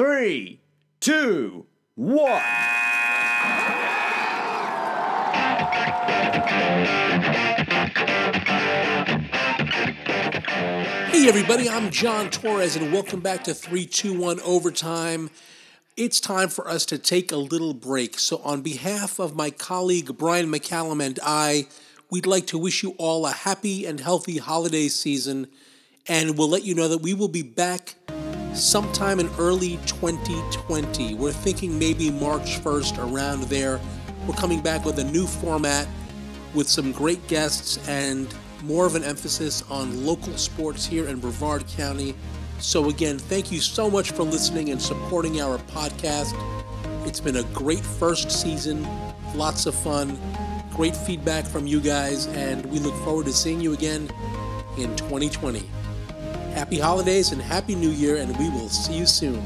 three, two, one. Hey, everybody, I'm John Torres, and welcome back to 321 Overtime. It's time for us to take a little break. So, on behalf of my colleague Brian McCallum and I, we'd like to wish you all a happy and healthy holiday season, and we'll let you know that we will be back sometime in early 2020. We're thinking maybe March 1st, around there. We're coming back with a new format with some great guests and more of an emphasis on local sports here in Brevard County. So, again, thank you so much for listening and supporting our podcast. It's been a great first season, lots of fun, great feedback from you guys, and we look forward to seeing you again in 2020. Happy holidays and Happy New Year, and we will see you soon.